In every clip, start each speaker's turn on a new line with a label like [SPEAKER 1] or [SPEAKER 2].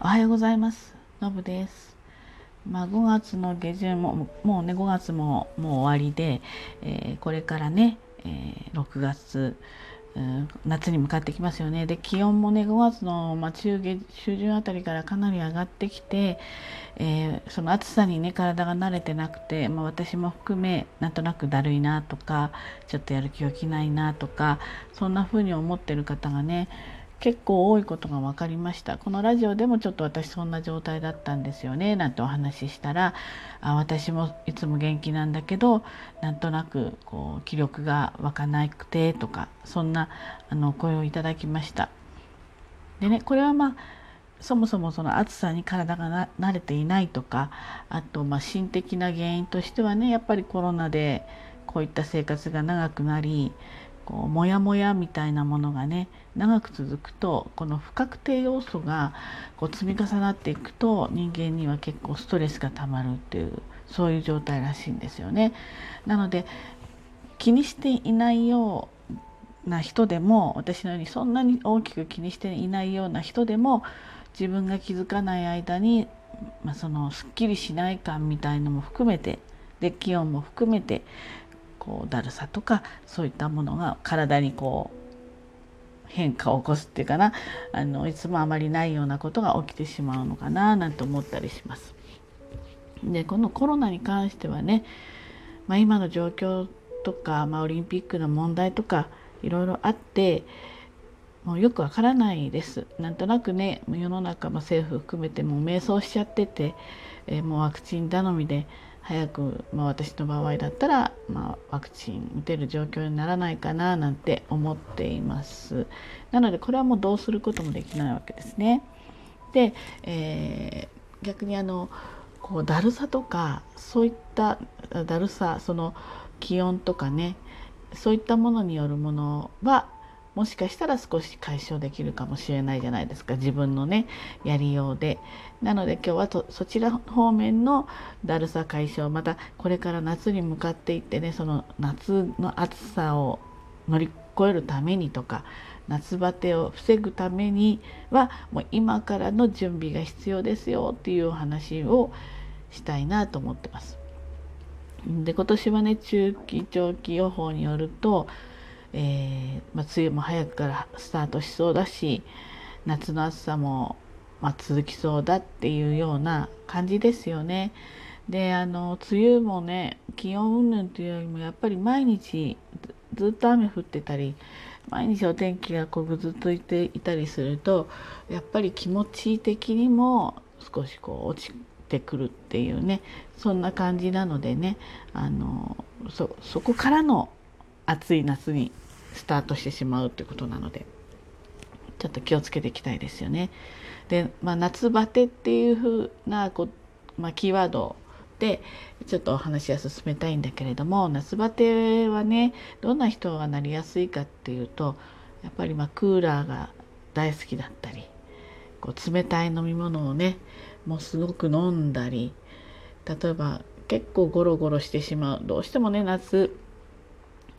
[SPEAKER 1] おはようございます。のぶです。まあ5月の下旬ももうね5月ももう終わりで、えー、これからね、えー、6月夏に向かってきますよね。で気温もね5月の、まあ、中下中旬あたりからかなり上がってきて、えー、その暑さにね体が慣れてなくて、まあ、私も含めなんとなくだるいなとかちょっとやる気起きないなとかそんな風に思ってる方がね結構多いことが分かりました。このラジオでもちょっと私そんな状態だったんですよね。なんてお話ししたらあ私もいつも元気なんだけどなんとなくこう気力が湧かなくてとかそんなあの声をいただきました。でねこれはまあそもそもその暑さに体が慣れていないとかあとまあ心的な原因としてはねやっぱりコロナでこういった生活が長くなりこうモヤモヤみたいなものがね長く続くとこの不確定要素がこう積み重なっていくと人間には結構ストレスがたまるっていうそういう状態らしいんですよね。なので気にしていないような人でも私のようにそんなに大きく気にしていないような人でも自分が気づかない間に、まあ、そのすっきりしない感みたいのも含めてで気温も含めてこうだるさとかそういったものが体にこう変化を起こすっていうかなあのいつもあまりないようなことが起きてしまうのかななんて思ったりします。でこのコロナに関してはね、まあ、今の状況とか、まあ、オリンピックの問題とかいろいろあってもうよくわからないです。なんとなくね世の中も政府含めてもう迷走しちゃってて、えー、もうワクチン頼みで早く、まあ、私の場合だったら、まあ、ワクチン打てる状況にならないかななんて思っています。なのでこれはもうどうすることもできないわけですね。で、えー、逆にあのこうだるさとかそういっただるさその気温とかねそういったものによるものはもしかしたら少し解消できるかもしれないじゃないですか自分のねやりようでなので今日はとそちら方面のだるさ解消またこれから夏に向かっていってねその夏の暑さを乗り越えるためにとか夏バテを防ぐためにはもう今からの準備が必要ですよっていうお話をしたいなと思ってます。で今年はね中期長期予報によるとえー、まあ、梅雨も早くからスタートしそうだし夏の暑さも、まあ、続きそうだっていうような感じですよね。であの梅雨もね気温云々というよりもやっぱり毎日ずっと雨降ってたり毎日お天気がこうぐずついていたりするとやっぱり気持ち的にも少しこう落ちてくるっていうねそんな感じなのでねあのそこからの暑い夏にスタートしてしまうということなのでちょっと気をつけていきたいですよね。で、まあ、夏バテっていうふうなこ、まあ、キーワードでちょっとお話は進めたいんだけれども夏バテはねどんな人がなりやすいかっていうとやっぱりまクーラーが大好きだったりこう冷たい飲み物をねもうすごく飲んだり例えば結構ゴロゴロしてしまうどうしてもね夏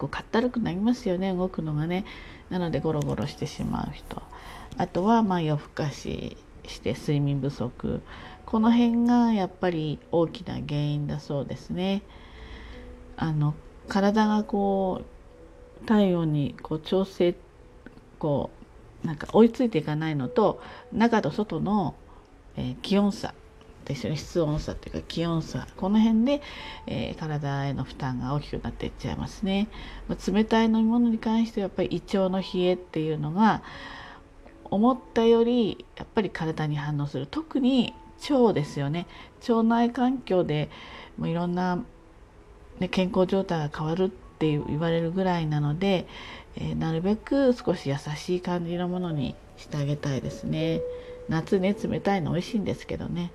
[SPEAKER 1] 構かったるくなりますよね動くのがね。なのでゴロゴロしてしまう人。あとはまあ夜更かしして睡眠不足。この辺がやっぱり大きな原因だそうですね。あの体がこう体温にこう調整こうなんか追いついていかないのと中と外の、えー、気温差。と一緒に室温差っていうか気温差この辺で、えー、体への負担が大きくなっていっちゃいますね、まあ、冷たい飲み物に関してはやっぱり胃腸の冷えっていうのが思ったよりやっぱり体に反応する。特に腸ですよね。腸内環境でもういろんな、ね、健康状態が変わるって言われるぐらいなので、えー、なるべく少し優しい感じのものにしてあげたいですね。夏ね冷たいの美味しいんですけどね。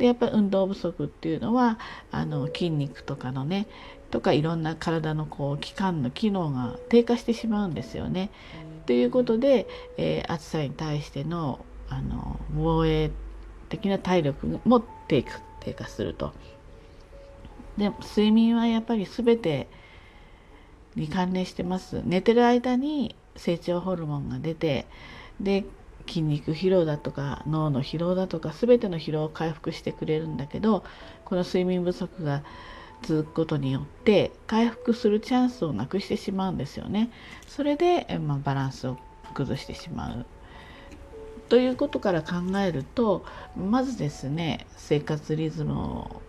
[SPEAKER 1] でやっぱり運動不足っていうのはあの筋肉とかのねとかいろんな体のこう器官の機能が低下してしまうんですよね。ということで、えー、暑さに対してのあの防衛的な体力も低下低下すると。で睡眠はやっぱり全てに関連してます。寝てる間に成長ホルモンが出てで筋肉疲労だとか脳の疲労だとか全ての疲労を回復してくれるんだけどこの睡眠不足が続くことによって回復するチャンスをなくしてしまうんですよね。それで、まあ、バランスを崩してしまう。ということから考えるとまずですね生活リズムを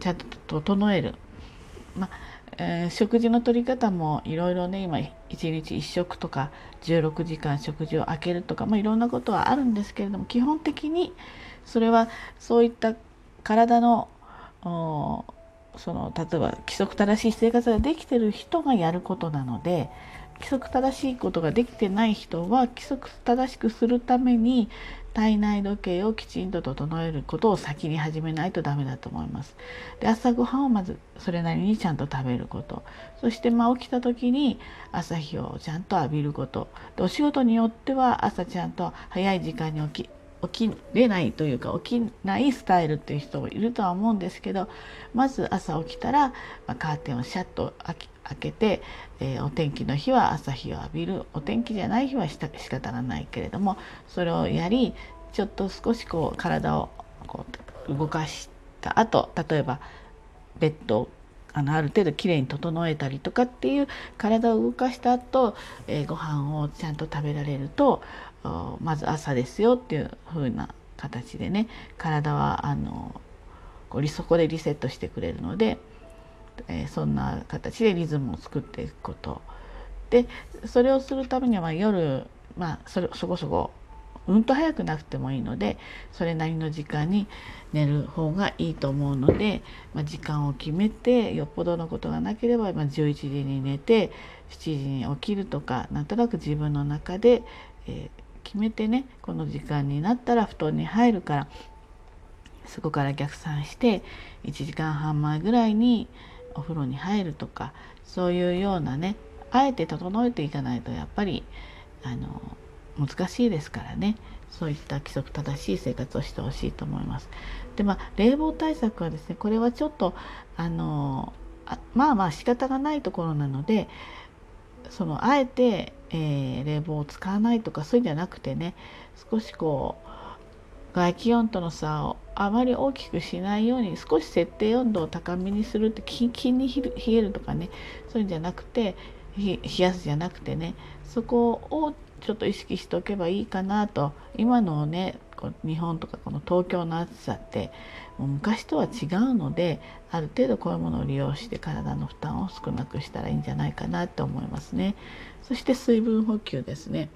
[SPEAKER 1] ちゃんと整える。まあえー、食事の取り方もいろいろね今1日1食とか16時間食事を空けるとか、ま、いろんなことはあるんですけれども基本的にそれはそういった体のその例えば規則正しい生活ができてる人がやることなので規則正しいことができてない人は規則正しくするために体内時計をきちんと整えることを先に始めないとダメだと思います。で朝ごはんをまずそれなりにちゃんと食べることそしてまあ起きた時に朝日をちゃんと浴びることでお仕事によっては朝ちゃんと早い時間に起き起きれないというか起きないスタイルっていう人もいるとは思うんですけどまず朝起きたら、まあ、カーテンをシャッと開けて、えー、お天気の日は朝日を浴びる。お天気じゃない日はし仕方がないけれどもそれをやりちょっと少しこう体をこう動かした後例えばベッドをあのある程度きれいに整えたりとかっていう体を動かした後、えー、ご飯をちゃんと食べられるとまず朝ですよっていう風な形でね体はあのこうそこでリセットしてくれるので、えー、そんな形でリズムを作っていくこと。でそれをするためには夜まあそれそこそこうんと早くなくてもいいのでそれなりの時間に寝る方がいいと思うので、まあ、時間を決めてよっぽどのことがなければ、まあ、11時に寝て7時に起きるとかなんとなく自分の中で、えー、決めてねこの時間になったら布団に入るからそこから逆算して1時間半前ぐらいにお風呂に入るとかそういうようなねあえて整えていかないとやっぱりあの難しいですからねそういった規則正しい生活をしてほしいと思います。でまあ冷房対策はですねこれはちょっとあのあまあまあ仕方がないところなのでそのあえて、えー、冷房を使わないとかそういうんじゃなくてね少しこう外気温との差をあまり大きくしないように少し設定温度を高めにするってキンキンに冷えるとかねそういうんじゃなくて冷やすじゃなくてねそこをちょっと意識しておけばいいかなと今のね日本とかこの東京の暑さってもう昔とは違うのである程度こういうものを利用して体の負担を少なくしたらいいんじゃないかなと思いますね。そして水分補給ですね。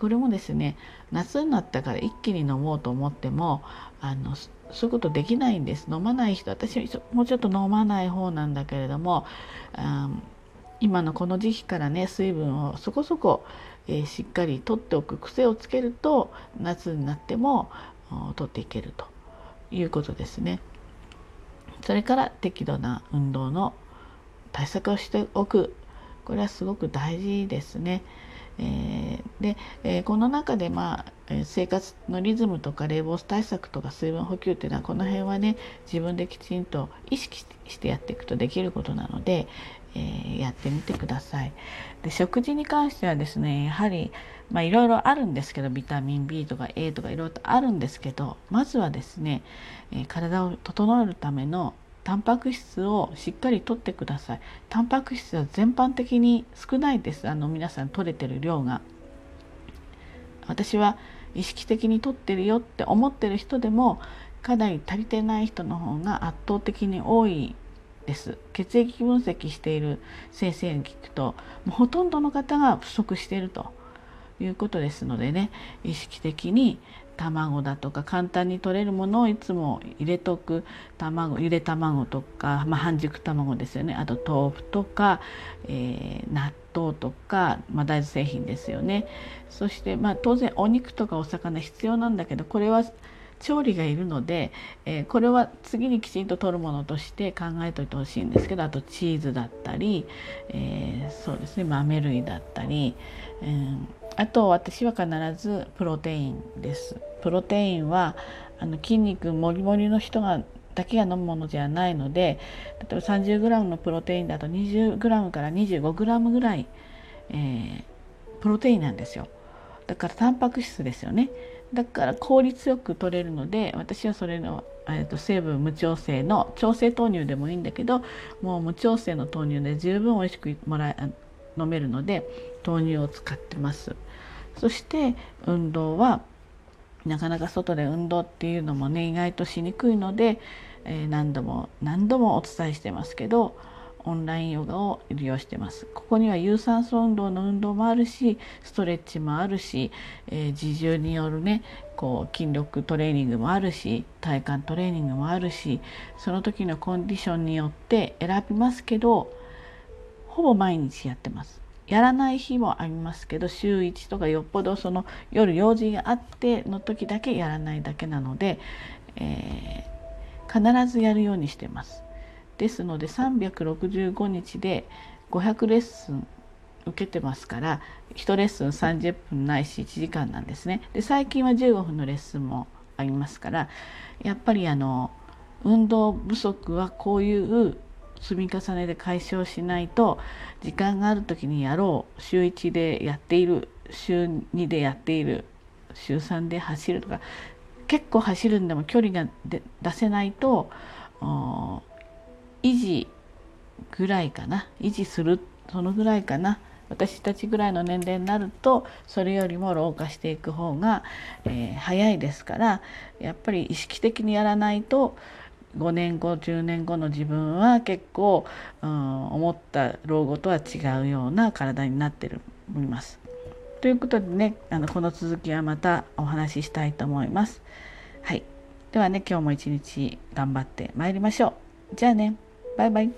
[SPEAKER 1] これもですね夏になったから一気に飲もうと思ってもあのそういうことできないんです飲まない人私もうちょっと飲まない方なんだけれども、うん、今のこの時期からね水分をそこそこ、えー、しっかりとっておく癖をつけると夏になっても取っていけるということですね。それから適度な運動の対策をしておくこれはすごく大事ですね。えー、で、えー、この中で、まあ、生活のリズムとか冷房対策とか水分補給っていうのはこの辺はね自分できちんと意識してやっていくとできることなので、えー、やってみてください。で食事に関してはですねやはりいろいろあるんですけどビタミン B とか A とかいろいろとあるんですけどまずはですね、え、体を整えるためのタンパク質をしっかりとってください。タンパク質は全般的に少ないです。あの皆さん取れてる量が。私は意識的にとってるよって思ってる人でもかなり足りてない人の方が圧倒的に多いです血液分析している先生に聞くともうほとんどの方が不足しているということですのでね意識的に卵だとか簡単に取れるものをいつも入れとく卵ゆで卵とか、まあ、半熟卵ですよね。あと豆腐とか、えー、納豆とか、まあ、大豆製品ですよね。そして、まあ、当然お肉とかお魚必要なんだけどこれは調理がいるので、えー、これは次にきちんと取るものとして考えておいてほしいんですけどあとチーズだったり、えー、そうですね豆類だったり、えー、あと私は必ずプロテインです。プロテインはあの筋肉もりもりの人がだけが飲むものではないので例えば 30g のプロテインだと 20g から 25g ぐらい、えー、プロテインなんですよ。だからタンパク質ですよねだから効率よく取れるので私はそれの、えー、と成分無調整の調整豆乳でもいいんだけどもう無調整の豆乳で十分美味しくもらえ飲めるので豆乳を使ってますそして運動はなかなか外で運動っていうのもね意外としにくいので、えー、何度も何度もお伝えしてますけどオンラインヨガを利用してますここには有酸素運動の運動もあるしストレッチもあるし、えー、自重によるねこう筋力トレーニングもあるし体幹トレーニングもあるしその時のコンディションによって選びますけどほぼ毎日やってます。やらない日もありますけど週1とかよっぽどその夜用事があっての時だけやらないだけなので、えー、必ずやるようにしてます。ですので365日で500レッスン受けてますから1レッスン30分ないし1時間なんですね。で最近は15分のレッスンもありますからやっぱりあの運動不足はこういう積み重ねで解消しないと時間がある時にやろう。週1でやっている。週2でやっている。週3で走るとか。結構走るんでも距離が出せないと維持ぐらいかな。維持するそのぐらいかな。私たちぐらいの年齢になるとそれよりも老化していく方が、えー、早いですからやっぱり意識的にやらないと5年後10年後の自分は結構、うん、思った老後とは違うような体になってるいます。ということでねあのこの続きはまたお話ししたいと思います。はい、ではね今日も一日頑張ってまいりましょう。じゃあねバイバイ。